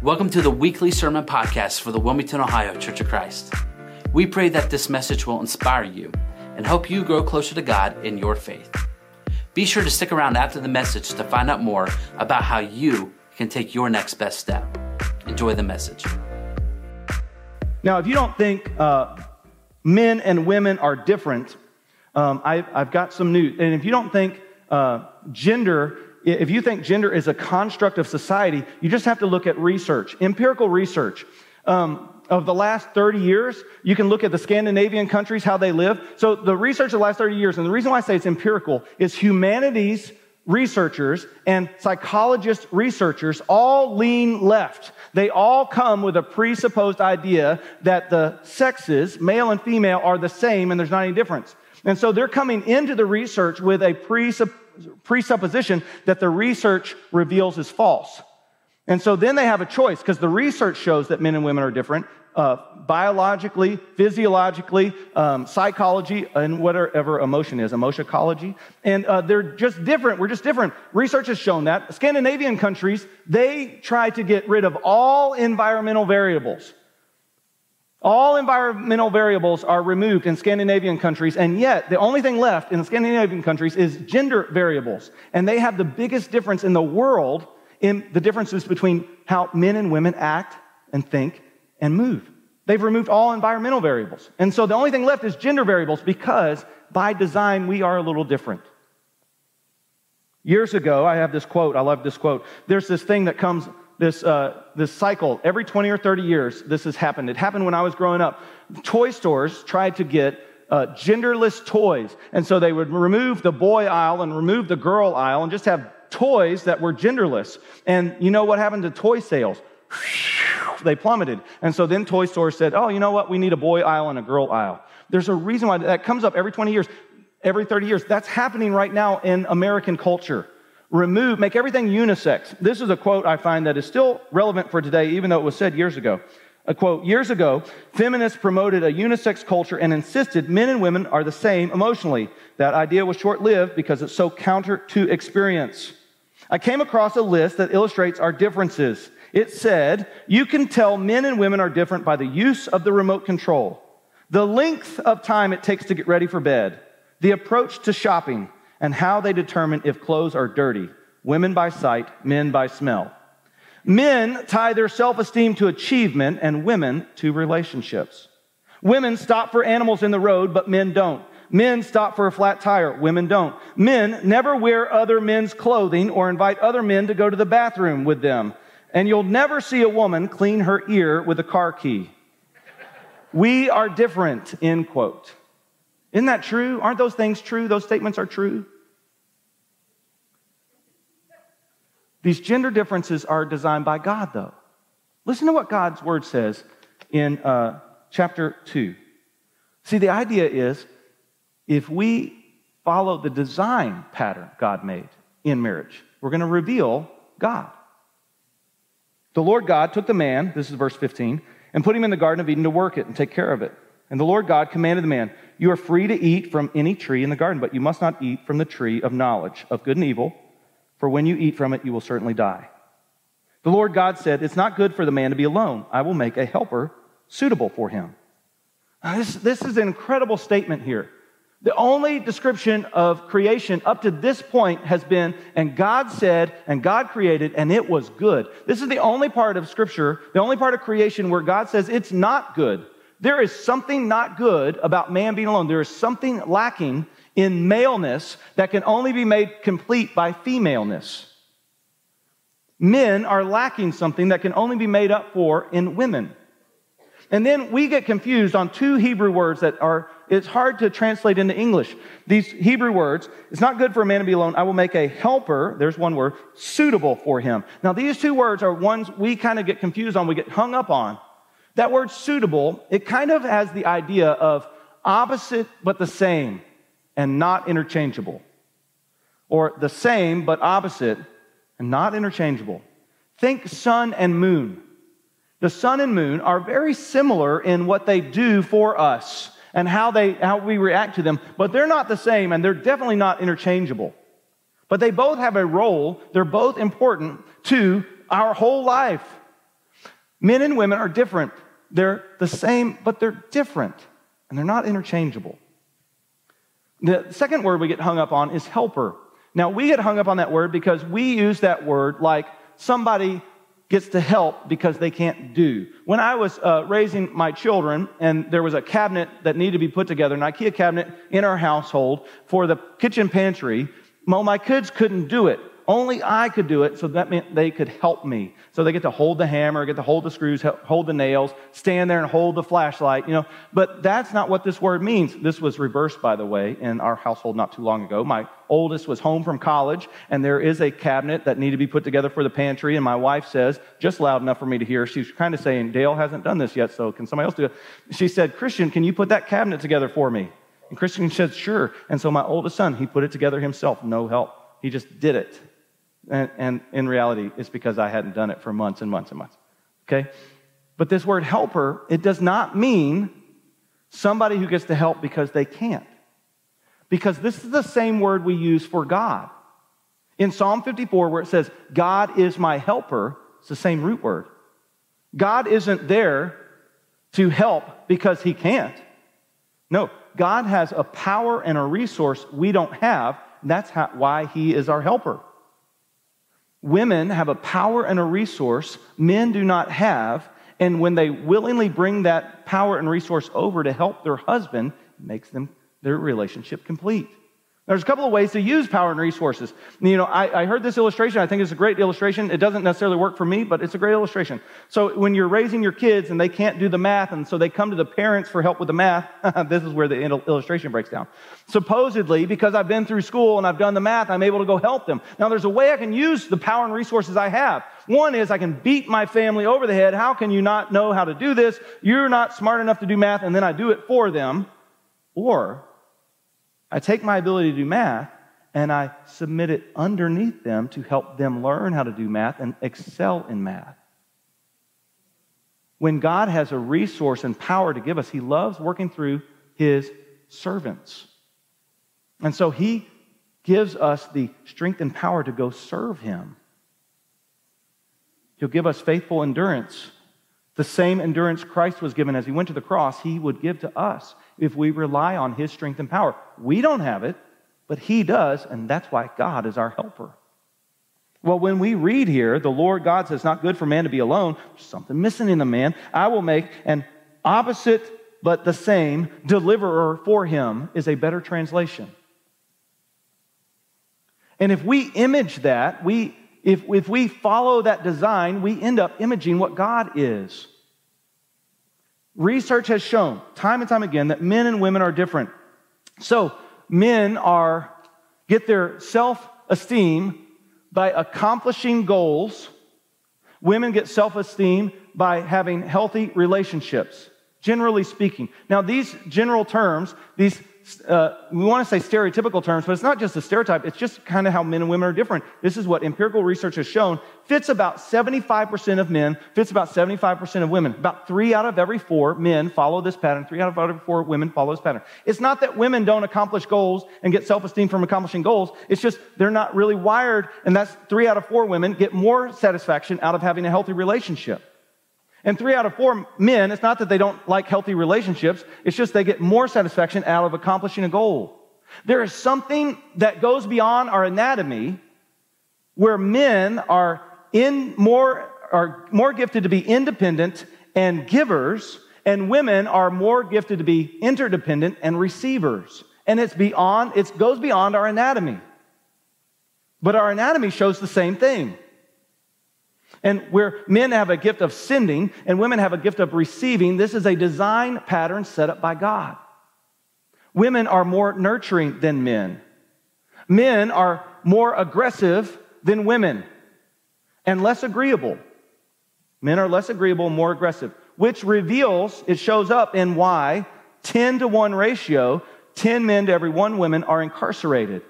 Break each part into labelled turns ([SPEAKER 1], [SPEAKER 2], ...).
[SPEAKER 1] Welcome to the weekly sermon podcast for the Wilmington, Ohio Church of Christ. We pray that this message will inspire you and help you grow closer to God in your faith. Be sure to stick around after the message to find out more about how you can take your next best step. Enjoy the message.
[SPEAKER 2] Now, if you don't think uh, men and women are different, um, I, have got some news. And if you don't think uh, gender if you think gender is a construct of society, you just have to look at research, empirical research. Um, of the last 30 years, you can look at the Scandinavian countries, how they live. So the research of the last 30 years, and the reason why I say it's empirical is humanities researchers and psychologist researchers all lean left. They all come with a presupposed idea that the sexes, male and female, are the same and there's not any difference. And so they're coming into the research with a presupposition that the research reveals is false. And so then they have a choice because the research shows that men and women are different uh, biologically, physiologically, um, psychology, and whatever emotion is, emotionology. And uh, they're just different. We're just different. Research has shown that. Scandinavian countries, they try to get rid of all environmental variables. All environmental variables are removed in Scandinavian countries, and yet the only thing left in the Scandinavian countries is gender variables. And they have the biggest difference in the world in the differences between how men and women act and think and move. They've removed all environmental variables. And so the only thing left is gender variables because by design we are a little different. Years ago, I have this quote, I love this quote. There's this thing that comes this, uh, this cycle. Every 20 or 30 years, this has happened. It happened when I was growing up. Toy stores tried to get uh, genderless toys. And so they would remove the boy aisle and remove the girl aisle and just have toys that were genderless. And you know what happened to toy sales? They plummeted. And so then toy stores said, oh, you know what? We need a boy aisle and a girl aisle. There's a reason why that comes up every 20 years, every 30 years. That's happening right now in American culture remove, make everything unisex. This is a quote I find that is still relevant for today, even though it was said years ago. A quote, years ago, feminists promoted a unisex culture and insisted men and women are the same emotionally. That idea was short lived because it's so counter to experience. I came across a list that illustrates our differences. It said, you can tell men and women are different by the use of the remote control, the length of time it takes to get ready for bed, the approach to shopping, and how they determine if clothes are dirty women by sight, men by smell. Men tie their self esteem to achievement, and women to relationships. Women stop for animals in the road, but men don't. Men stop for a flat tire, women don't. Men never wear other men's clothing or invite other men to go to the bathroom with them. And you'll never see a woman clean her ear with a car key. We are different, end quote. Isn't that true? Aren't those things true? Those statements are true. These gender differences are designed by God, though. Listen to what God's word says in uh, chapter 2. See, the idea is if we follow the design pattern God made in marriage, we're going to reveal God. The Lord God took the man, this is verse 15, and put him in the Garden of Eden to work it and take care of it. And the Lord God commanded the man, You are free to eat from any tree in the garden, but you must not eat from the tree of knowledge of good and evil, for when you eat from it, you will certainly die. The Lord God said, It's not good for the man to be alone. I will make a helper suitable for him. Now, this, this is an incredible statement here. The only description of creation up to this point has been, and God said, and God created, and it was good. This is the only part of Scripture, the only part of creation where God says it's not good. There is something not good about man being alone. There is something lacking in maleness that can only be made complete by femaleness. Men are lacking something that can only be made up for in women. And then we get confused on two Hebrew words that are, it's hard to translate into English. These Hebrew words, it's not good for a man to be alone. I will make a helper, there's one word, suitable for him. Now, these two words are ones we kind of get confused on, we get hung up on. That word suitable, it kind of has the idea of opposite but the same and not interchangeable. Or the same but opposite and not interchangeable. Think sun and moon. The sun and moon are very similar in what they do for us and how, they, how we react to them, but they're not the same and they're definitely not interchangeable. But they both have a role, they're both important to our whole life. Men and women are different. They're the same, but they're different, and they're not interchangeable. The second word we get hung up on is helper. Now, we get hung up on that word because we use that word like somebody gets to help because they can't do. When I was uh, raising my children, and there was a cabinet that needed to be put together, an IKEA cabinet in our household for the kitchen pantry, well, my kids couldn't do it. Only I could do it, so that meant they could help me. So they get to hold the hammer, get to hold the screws, hold the nails, stand there and hold the flashlight, you know. But that's not what this word means. This was reversed, by the way, in our household not too long ago. My oldest was home from college, and there is a cabinet that needed to be put together for the pantry. And my wife says, just loud enough for me to hear, she's kind of saying, Dale hasn't done this yet, so can somebody else do it? She said, Christian, can you put that cabinet together for me? And Christian said, sure. And so my oldest son, he put it together himself, no help. He just did it. And, and in reality, it's because I hadn't done it for months and months and months. Okay? But this word helper, it does not mean somebody who gets to help because they can't. Because this is the same word we use for God. In Psalm 54, where it says, God is my helper, it's the same root word. God isn't there to help because he can't. No, God has a power and a resource we don't have. that's how, why he is our helper. Women have a power and a resource men do not have, and when they willingly bring that power and resource over to help their husband, it makes them their relationship complete. There's a couple of ways to use power and resources. You know, I, I, heard this illustration. I think it's a great illustration. It doesn't necessarily work for me, but it's a great illustration. So when you're raising your kids and they can't do the math, and so they come to the parents for help with the math, this is where the illustration breaks down. Supposedly, because I've been through school and I've done the math, I'm able to go help them. Now, there's a way I can use the power and resources I have. One is I can beat my family over the head. How can you not know how to do this? You're not smart enough to do math, and then I do it for them. Or I take my ability to do math and I submit it underneath them to help them learn how to do math and excel in math. When God has a resource and power to give us, He loves working through His servants. And so He gives us the strength and power to go serve Him. He'll give us faithful endurance. The same endurance Christ was given as He went to the cross, He would give to us if we rely on His strength and power. We don't have it, but He does, and that's why God is our helper. Well, when we read here, the Lord God says, Not good for man to be alone. There's something missing in the man. I will make an opposite but the same deliverer for him, is a better translation. And if we image that, we, if, if we follow that design, we end up imaging what God is. Research has shown time and time again that men and women are different. So, men are get their self-esteem by accomplishing goals. Women get self-esteem by having healthy relationships, generally speaking. Now, these general terms, these uh, we want to say stereotypical terms, but it's not just a stereotype. It's just kind of how men and women are different. This is what empirical research has shown. Fits about 75% of men, fits about 75% of women. About three out of every four men follow this pattern. Three out of every four women follow this pattern. It's not that women don't accomplish goals and get self-esteem from accomplishing goals. It's just they're not really wired, and that's three out of four women get more satisfaction out of having a healthy relationship. And three out of four men, it's not that they don't like healthy relationships, it's just they get more satisfaction out of accomplishing a goal. There is something that goes beyond our anatomy where men are in more are more gifted to be independent and givers and women are more gifted to be interdependent and receivers. And it's beyond it goes beyond our anatomy. But our anatomy shows the same thing. And where men have a gift of sending and women have a gift of receiving, this is a design pattern set up by God. Women are more nurturing than men. Men are more aggressive than women and less agreeable. Men are less agreeable, more aggressive, which reveals, it shows up in why 10 to 1 ratio, 10 men to every one women are incarcerated.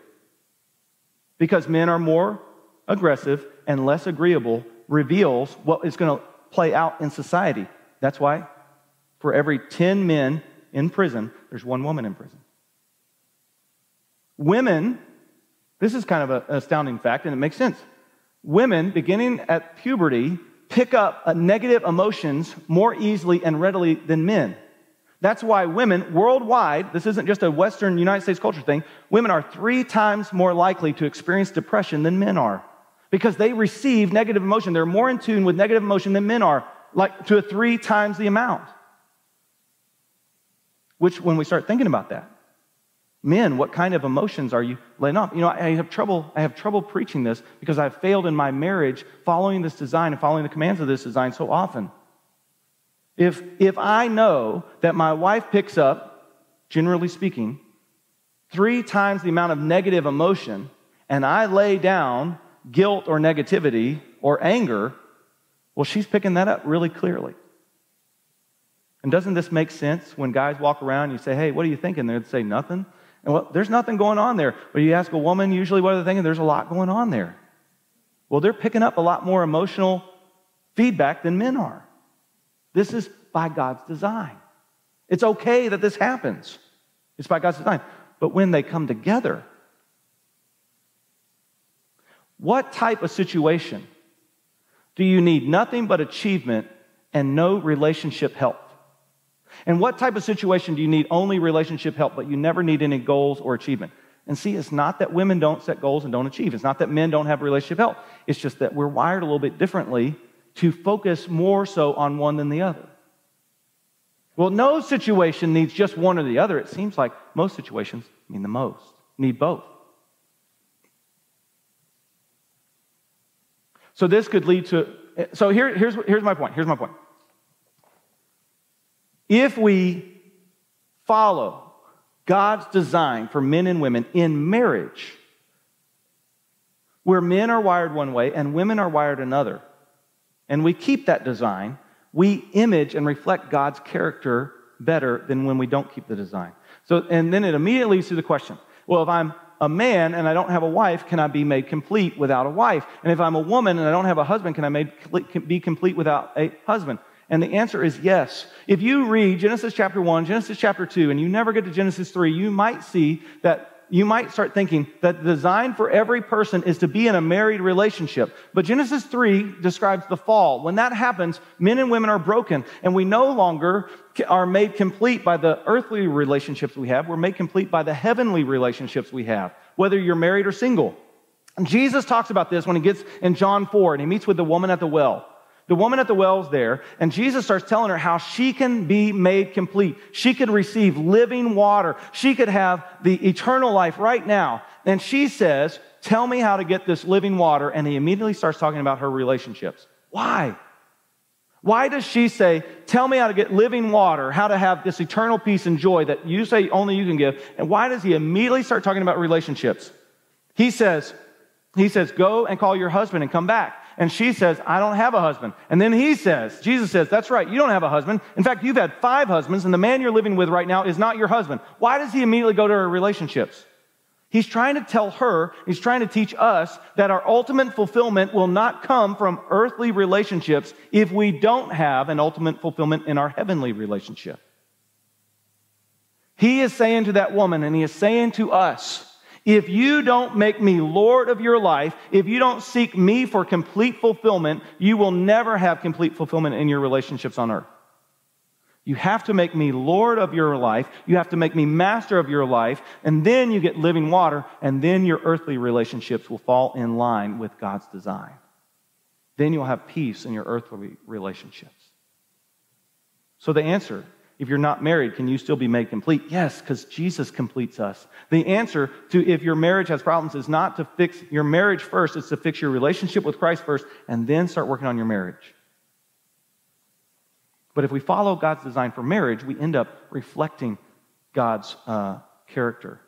[SPEAKER 2] Because men are more aggressive and less agreeable reveals what is going to play out in society. That's why for every 10 men in prison, there's one woman in prison. Women, this is kind of an astounding fact, and it makes sense. Women, beginning at puberty, pick up uh, negative emotions more easily and readily than men. That's why women worldwide, this isn't just a Western United States culture thing, women are three times more likely to experience depression than men are because they receive negative emotion. They're more in tune with negative emotion than men are, like to a three times the amount. Which, when we start thinking about that, men, what kind of emotions are you laying off? You know, I have trouble, I have trouble preaching this because I've failed in my marriage following this design and following the commands of this design so often. If, if I know that my wife picks up, generally speaking, three times the amount of negative emotion, and I lay down guilt or negativity or anger, well, she's picking that up really clearly. And doesn't this make sense when guys walk around and you say, hey, what are you thinking? They'd say, nothing. And well, there's nothing going on there. But you ask a woman, usually what are they thinking? There's a lot going on there. Well, they're picking up a lot more emotional feedback than men are. This is by God's design. It's okay that this happens. It's by God's design. But when they come together, what type of situation do you need nothing but achievement and no relationship help? And what type of situation do you need only relationship help, but you never need any goals or achievement? And see, it's not that women don't set goals and don't achieve. It's not that men don't have relationship help. It's just that we're wired a little bit differently to focus more so on one than the other. Well, no situation needs just one or the other. It seems like most situations mean the most, need both. So this could lead to. So here, here's, here's my point. Here's my point. If we follow God's design for men and women in marriage, where men are wired one way and women are wired another, and we keep that design, we image and reflect God's character better than when we don't keep the design. So, and then it immediately leads to the question well, if I'm a man and I don't have a wife, can I be made complete without a wife? And if I'm a woman and I don't have a husband, can I made, be complete without a husband? And the answer is yes. If you read Genesis chapter 1, Genesis chapter 2, and you never get to Genesis 3, you might see that you might start thinking that the design for every person is to be in a married relationship. But Genesis 3 describes the fall. When that happens, men and women are broken, and we no longer are made complete by the earthly relationships we have. We're made complete by the heavenly relationships we have, whether you're married or single. Jesus talks about this when he gets in John 4 and he meets with the woman at the well. The woman at the well is there, and Jesus starts telling her how she can be made complete. She could receive living water. She could have the eternal life right now. And she says, Tell me how to get this living water. And he immediately starts talking about her relationships. Why? Why does she say, Tell me how to get living water, how to have this eternal peace and joy that you say only you can give? And why does he immediately start talking about relationships? He says, he says, Go and call your husband and come back. And she says, I don't have a husband. And then he says, Jesus says, That's right, you don't have a husband. In fact, you've had five husbands, and the man you're living with right now is not your husband. Why does he immediately go to her relationships? He's trying to tell her, he's trying to teach us that our ultimate fulfillment will not come from earthly relationships if we don't have an ultimate fulfillment in our heavenly relationship. He is saying to that woman, and he is saying to us, if you don't make me Lord of your life, if you don't seek me for complete fulfillment, you will never have complete fulfillment in your relationships on earth. You have to make me Lord of your life. You have to make me master of your life. And then you get living water. And then your earthly relationships will fall in line with God's design. Then you'll have peace in your earthly relationships. So the answer if you're not married, can you still be made complete? Yes, because Jesus completes us. The answer to if your marriage has problems is not to fix your marriage first, it's to fix your relationship with Christ first and then start working on your marriage. But if we follow God's design for marriage, we end up reflecting God's uh, character.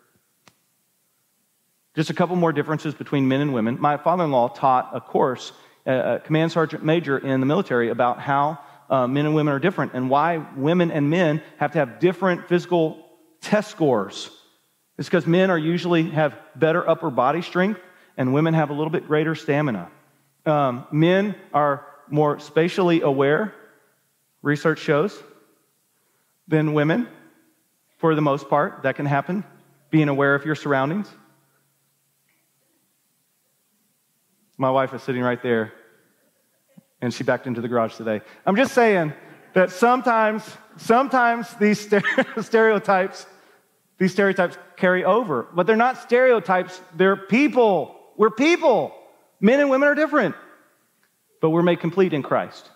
[SPEAKER 2] Just a couple more differences between men and women. My father in law taught a course, a command sergeant major in the military, about how uh, men and women are different and why women and men have to have different physical test scores. It's because men are usually have better upper body strength and women have a little bit greater stamina. Um, men are more spatially aware, research shows, than women for the most part. That can happen, being aware of your surroundings. My wife is sitting right there And she backed into the garage today. I'm just saying that sometimes, sometimes these stereotypes, these stereotypes carry over, but they're not stereotypes, they're people. We're people. Men and women are different, but we're made complete in Christ.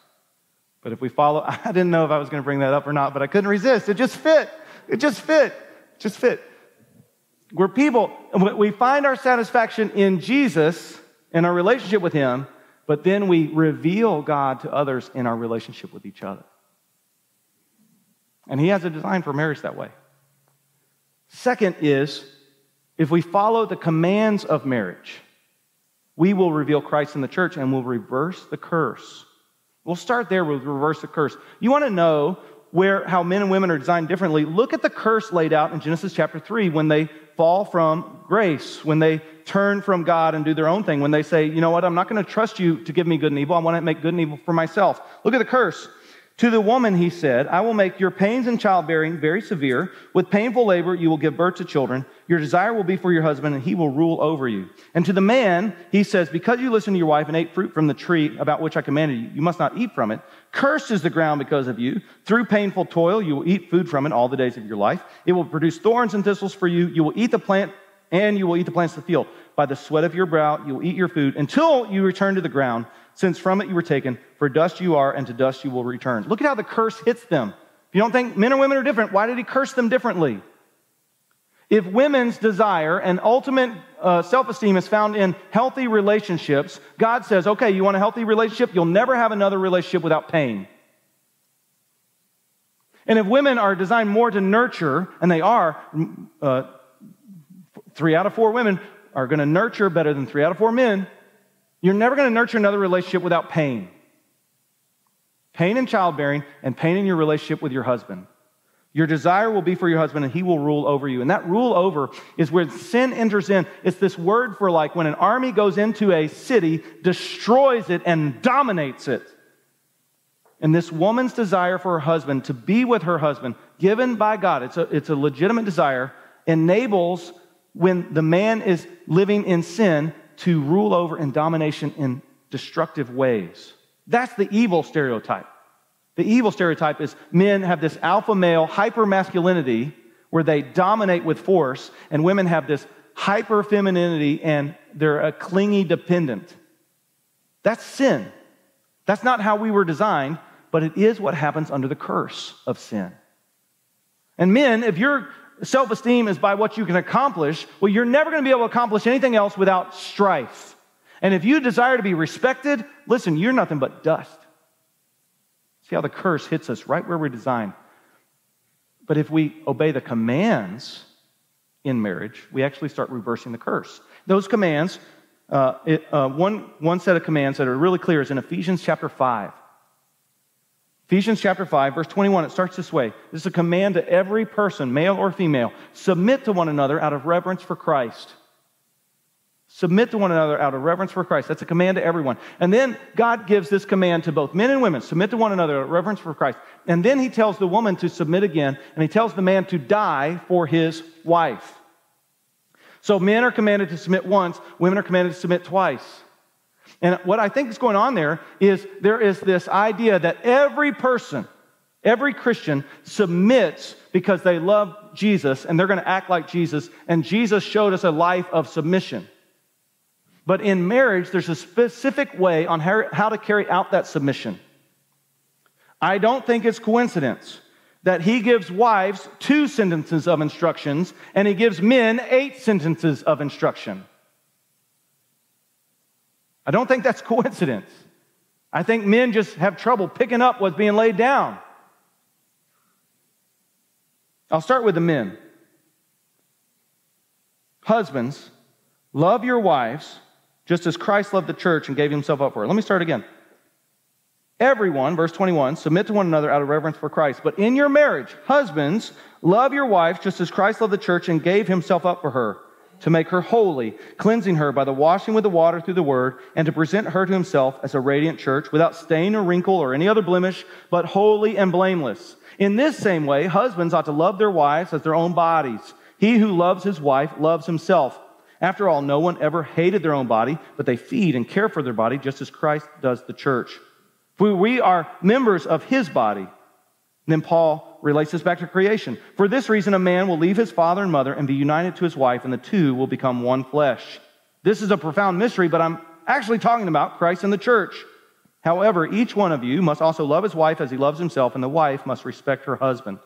[SPEAKER 2] But if we follow, I didn't know if I was going to bring that up or not, but I couldn't resist. It just fit. It just fit. It just fit. We're people. And we find our satisfaction in Jesus and our relationship with Him, but then we reveal God to others in our relationship with each other. And He has a design for marriage that way. Second is if we follow the commands of marriage, we will reveal Christ in the church and will reverse the curse. We'll start there with reverse the curse. You want to know where how men and women are designed differently? Look at the curse laid out in Genesis chapter 3 when they fall from grace, when they turn from God and do their own thing, when they say, you know what, I'm not going to trust you to give me good and evil. I want to make good and evil for myself. Look at the curse. To the woman, he said, I will make your pains in childbearing very severe. With painful labor, you will give birth to children. Your desire will be for your husband, and he will rule over you. And to the man, he says, Because you listened to your wife and ate fruit from the tree about which I commanded you, you must not eat from it. Cursed is the ground because of you. Through painful toil, you will eat food from it all the days of your life. It will produce thorns and thistles for you. You will eat the plant, and you will eat the plants of the field. By the sweat of your brow, you will eat your food until you return to the ground since from it you were taken, for dust you are, and to dust you will return. Look at how the curse hits them. If you don't think men and women are different, why did he curse them differently? If women's desire and ultimate uh, self esteem is found in healthy relationships, God says, okay, you want a healthy relationship? You'll never have another relationship without pain. And if women are designed more to nurture, and they are, uh, three out of four women are going to nurture better than three out of four men, you're never going to nurture another relationship without pain. Pain in childbearing and pain in your relationship with your husband. Your desire will be for your husband and he will rule over you. And that rule over is where sin enters in. It's this word for like when an army goes into a city, destroys it, and dominates it. And this woman's desire for her husband to be with her husband, given by God, it's a, it's a legitimate desire, enables when the man is living in sin to rule over in domination in destructive ways. That's the evil stereotype. The evil stereotype is men have this alpha male hyper masculinity where they dominate with force, and women have this hyper femininity and they're a clingy dependent. That's sin. That's not how we were designed, but it is what happens under the curse of sin. And men, if you're self esteem is by what you can accomplish, well, you're never going to be able to accomplish anything else without strife. And if you desire to be respected, listen, you're nothing but dust. See how the curse hits us right where we're designed. But if we obey the commands in marriage, we actually start reversing the curse. Those commands, uh, it, uh, one, one set of commands that are really clear is in Ephesians chapter 5. Ephesians chapter 5, verse 21, it starts this way. This is a command to every person, male or female. Submit to one another out of reverence for Christ. Submit to one another out of reverence for Christ. That's a command to everyone. And then God gives this command to both men and women submit to one another out of reverence for Christ. And then he tells the woman to submit again, and he tells the man to die for his wife. So men are commanded to submit once, women are commanded to submit twice. And what I think is going on there is there is this idea that every person, every Christian submits because they love Jesus and they're going to act like Jesus. And Jesus showed us a life of submission. But in marriage, there's a specific way on how to carry out that submission. I don't think it's coincidence that he gives wives two sentences of instructions and he gives men eight sentences of instruction. I don't think that's coincidence. I think men just have trouble picking up what's being laid down. I'll start with the men. Husbands, love your wives just as Christ loved the church and gave himself up for her. Let me start again. Everyone, verse 21, submit to one another out of reverence for Christ. But in your marriage, husbands, love your wives just as Christ loved the church and gave himself up for her to make her holy, cleansing her by the washing with the water through the word, and to present her to himself as a radiant church without stain or wrinkle or any other blemish, but holy and blameless. In this same way, husbands ought to love their wives as their own bodies. He who loves his wife loves himself. After all, no one ever hated their own body, but they feed and care for their body just as Christ does the church. For we are members of his body. And then Paul relates this back to creation. For this reason, a man will leave his father and mother and be united to his wife, and the two will become one flesh. This is a profound mystery, but I'm actually talking about Christ and the church. However, each one of you must also love his wife as he loves himself, and the wife must respect her husband.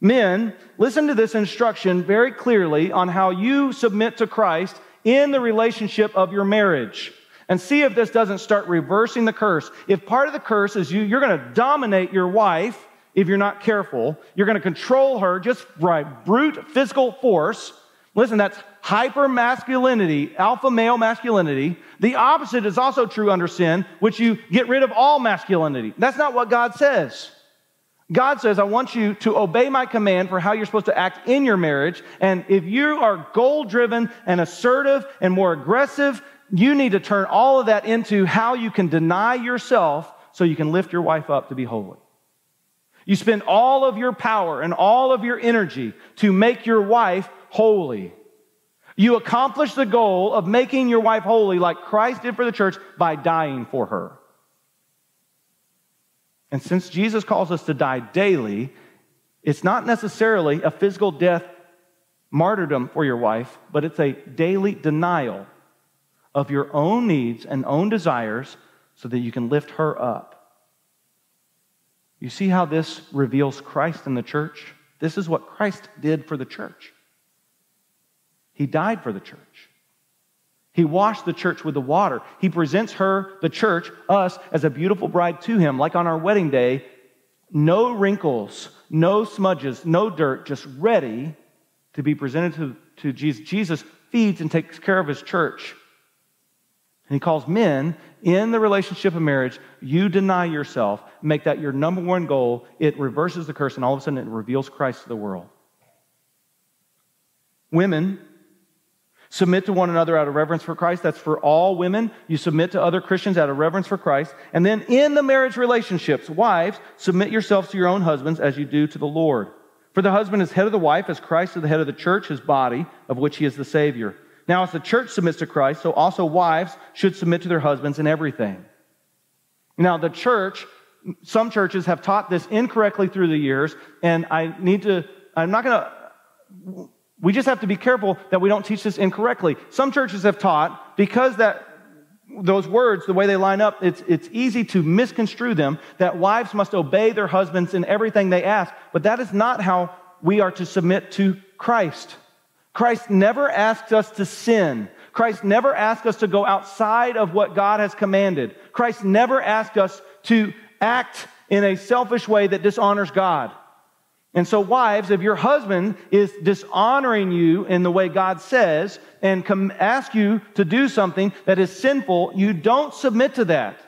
[SPEAKER 2] Men, listen to this instruction very clearly on how you submit to Christ in the relationship of your marriage. And see if this doesn't start reversing the curse. If part of the curse is you, you're going to dominate your wife if you're not careful. You're going to control her just by brute physical force. Listen, that's hyper masculinity, alpha male masculinity. The opposite is also true under sin, which you get rid of all masculinity. That's not what God says. God says, I want you to obey my command for how you're supposed to act in your marriage. And if you are goal driven and assertive and more aggressive, you need to turn all of that into how you can deny yourself so you can lift your wife up to be holy. You spend all of your power and all of your energy to make your wife holy. You accomplish the goal of making your wife holy like Christ did for the church by dying for her. And since Jesus calls us to die daily, it's not necessarily a physical death martyrdom for your wife, but it's a daily denial of your own needs and own desires so that you can lift her up. You see how this reveals Christ in the church? This is what Christ did for the church. He died for the church. He washed the church with the water. He presents her, the church, us, as a beautiful bride to him, like on our wedding day. No wrinkles, no smudges, no dirt, just ready to be presented to, to Jesus. Jesus feeds and takes care of his church. And he calls men in the relationship of marriage, you deny yourself, make that your number one goal. It reverses the curse, and all of a sudden it reveals Christ to the world. Women, Submit to one another out of reverence for Christ. That's for all women. You submit to other Christians out of reverence for Christ. And then in the marriage relationships, wives, submit yourselves to your own husbands as you do to the Lord. For the husband is head of the wife, as Christ is the head of the church, his body, of which he is the Savior. Now, as the church submits to Christ, so also wives should submit to their husbands in everything. Now, the church, some churches have taught this incorrectly through the years, and I need to, I'm not going to we just have to be careful that we don't teach this incorrectly. Some churches have taught, because that those words, the way they line up, it's, it's easy to misconstrue them, that wives must obey their husbands in everything they ask. But that is not how we are to submit to Christ. Christ never asks us to sin. Christ never asks us to go outside of what God has commanded. Christ never asks us to act in a selfish way that dishonors God. And so, wives, if your husband is dishonoring you in the way God says and com- ask you to do something that is sinful, you don't submit to that.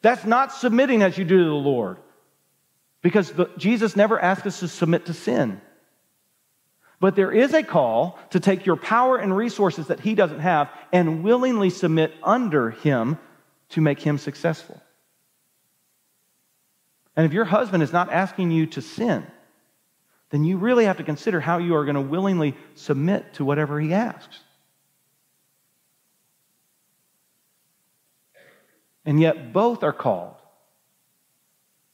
[SPEAKER 2] That's not submitting as you do to the Lord. Because the, Jesus never asked us to submit to sin. But there is a call to take your power and resources that he doesn't have and willingly submit under him to make him successful. And if your husband is not asking you to sin, then you really have to consider how you are going to willingly submit to whatever he asks. And yet, both are called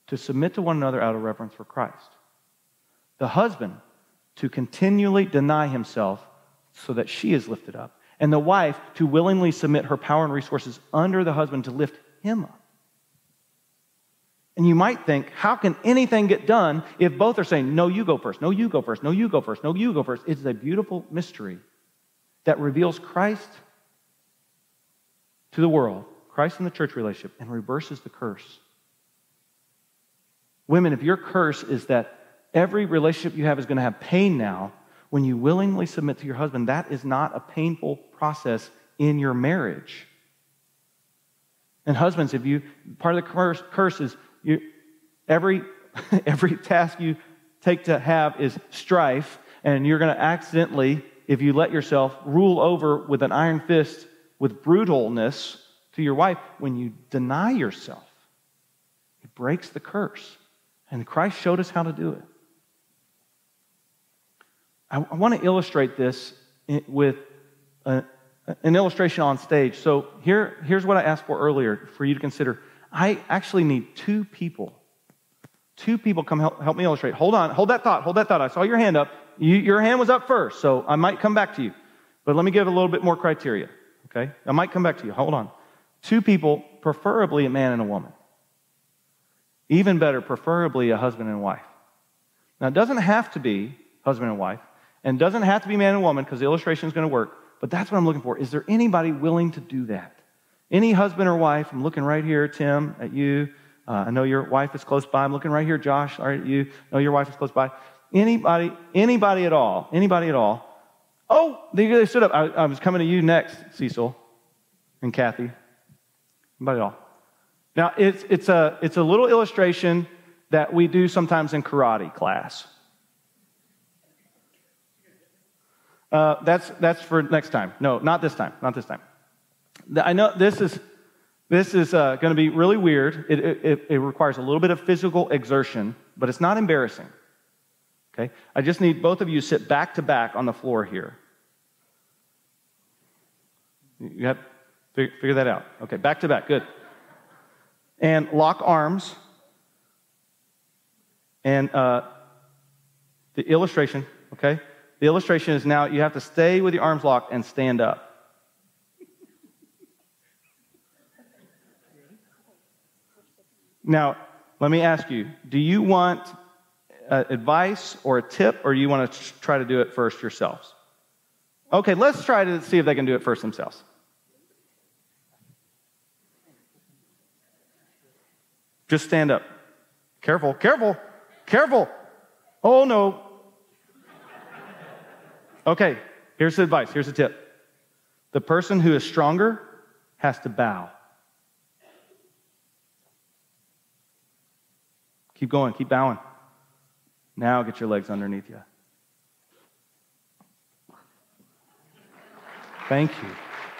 [SPEAKER 2] to submit to one another out of reverence for Christ. The husband to continually deny himself so that she is lifted up, and the wife to willingly submit her power and resources under the husband to lift him up. And you might think, how can anything get done if both are saying, no, you go first, no, you go first, no, you go first, no, you go first? It's a beautiful mystery that reveals Christ to the world, Christ in the church relationship, and reverses the curse. Women, if your curse is that every relationship you have is going to have pain now, when you willingly submit to your husband, that is not a painful process in your marriage. And husbands, if you, part of the curse, curse is you, every, every task you take to have is strife, and you're going to accidentally, if you let yourself, rule over with an iron fist with brutalness to your wife. When you deny yourself, it breaks the curse. And Christ showed us how to do it. I, I want to illustrate this with a, an illustration on stage. So here, here's what I asked for earlier for you to consider. I actually need two people. Two people come help, help me illustrate. Hold on, hold that thought, hold that thought. I saw your hand up. You, your hand was up first, so I might come back to you. But let me give a little bit more criteria, okay? I might come back to you. Hold on. Two people, preferably a man and a woman. Even better, preferably a husband and wife. Now, it doesn't have to be husband and wife, and doesn't have to be man and woman because the illustration is going to work, but that's what I'm looking for. Is there anybody willing to do that? Any husband or wife, I'm looking right here, Tim, at you. Uh, I know your wife is close by. I'm looking right here, Josh, all right, you. I know your wife is close by. Anybody, anybody at all, anybody at all. Oh, they, they stood up. I, I was coming to you next, Cecil and Kathy. Anybody at all. Now, it's, it's, a, it's a little illustration that we do sometimes in karate class. Uh, that's, that's for next time. No, not this time. Not this time. I know this is, this is uh, going to be really weird. It, it, it requires a little bit of physical exertion, but it's not embarrassing. Okay? I just need both of you sit back to back on the floor here. You have figure, figure that out. Okay, back to back. Good. And lock arms. And uh, the illustration, okay? The illustration is now you have to stay with your arms locked and stand up. Now, let me ask you do you want uh, advice or a tip, or you want to try to do it first yourselves? Okay, let's try to see if they can do it first themselves. Just stand up. Careful, careful, careful. Oh no. Okay, here's the advice. Here's the tip. The person who is stronger has to bow. Keep going, keep bowing. Now get your legs underneath you. Thank you.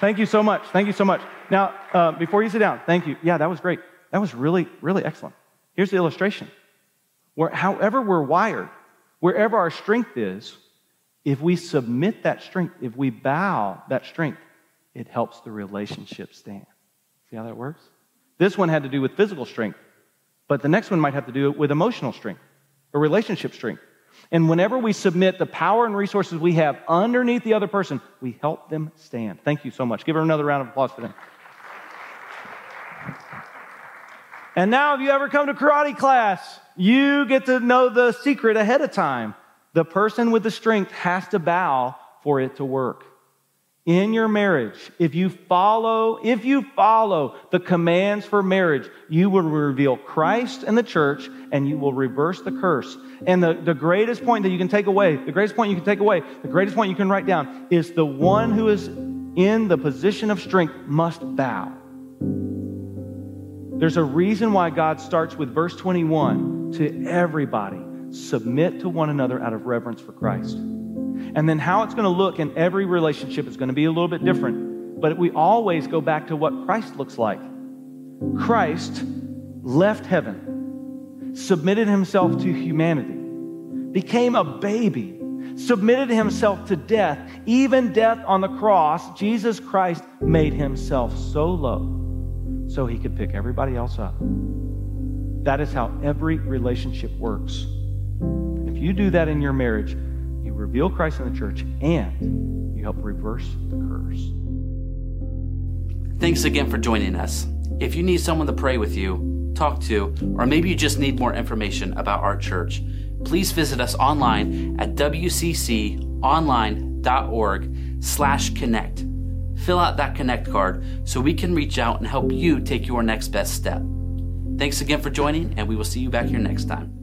[SPEAKER 2] Thank you so much. Thank you so much. Now, uh, before you sit down, thank you. Yeah, that was great. That was really, really excellent. Here's the illustration. Where, however, we're wired, wherever our strength is, if we submit that strength, if we bow that strength, it helps the relationship stand. See how that works? This one had to do with physical strength. But the next one might have to do with emotional strength or relationship strength. And whenever we submit the power and resources we have underneath the other person, we help them stand. Thank you so much. Give her another round of applause for them. And now, if you ever come to karate class, you get to know the secret ahead of time. The person with the strength has to bow for it to work in your marriage, if you follow, if you follow the commands for marriage, you will reveal Christ and the church and you will reverse the curse. And the, the greatest point that you can take away, the greatest point you can take away, the greatest point you can write down is the one who is in the position of strength must bow. There's a reason why God starts with verse 21 to everybody submit to one another out of reverence for Christ. And then how it's going to look in every relationship is going to be a little bit different. But we always go back to what Christ looks like. Christ left heaven, submitted himself to humanity, became a baby, submitted himself to death, even death on the cross. Jesus Christ made himself so low so he could pick everybody else up. That is how every relationship works. If you do that in your marriage, you reveal Christ in the church, and you help reverse the curse.
[SPEAKER 1] Thanks again for joining us. If you need someone to pray with you, talk to, or maybe you just need more information about our church, please visit us online at wcconline.org slash connect. Fill out that connect card so we can reach out and help you take your next best step. Thanks again for joining, and we will see you back here next time.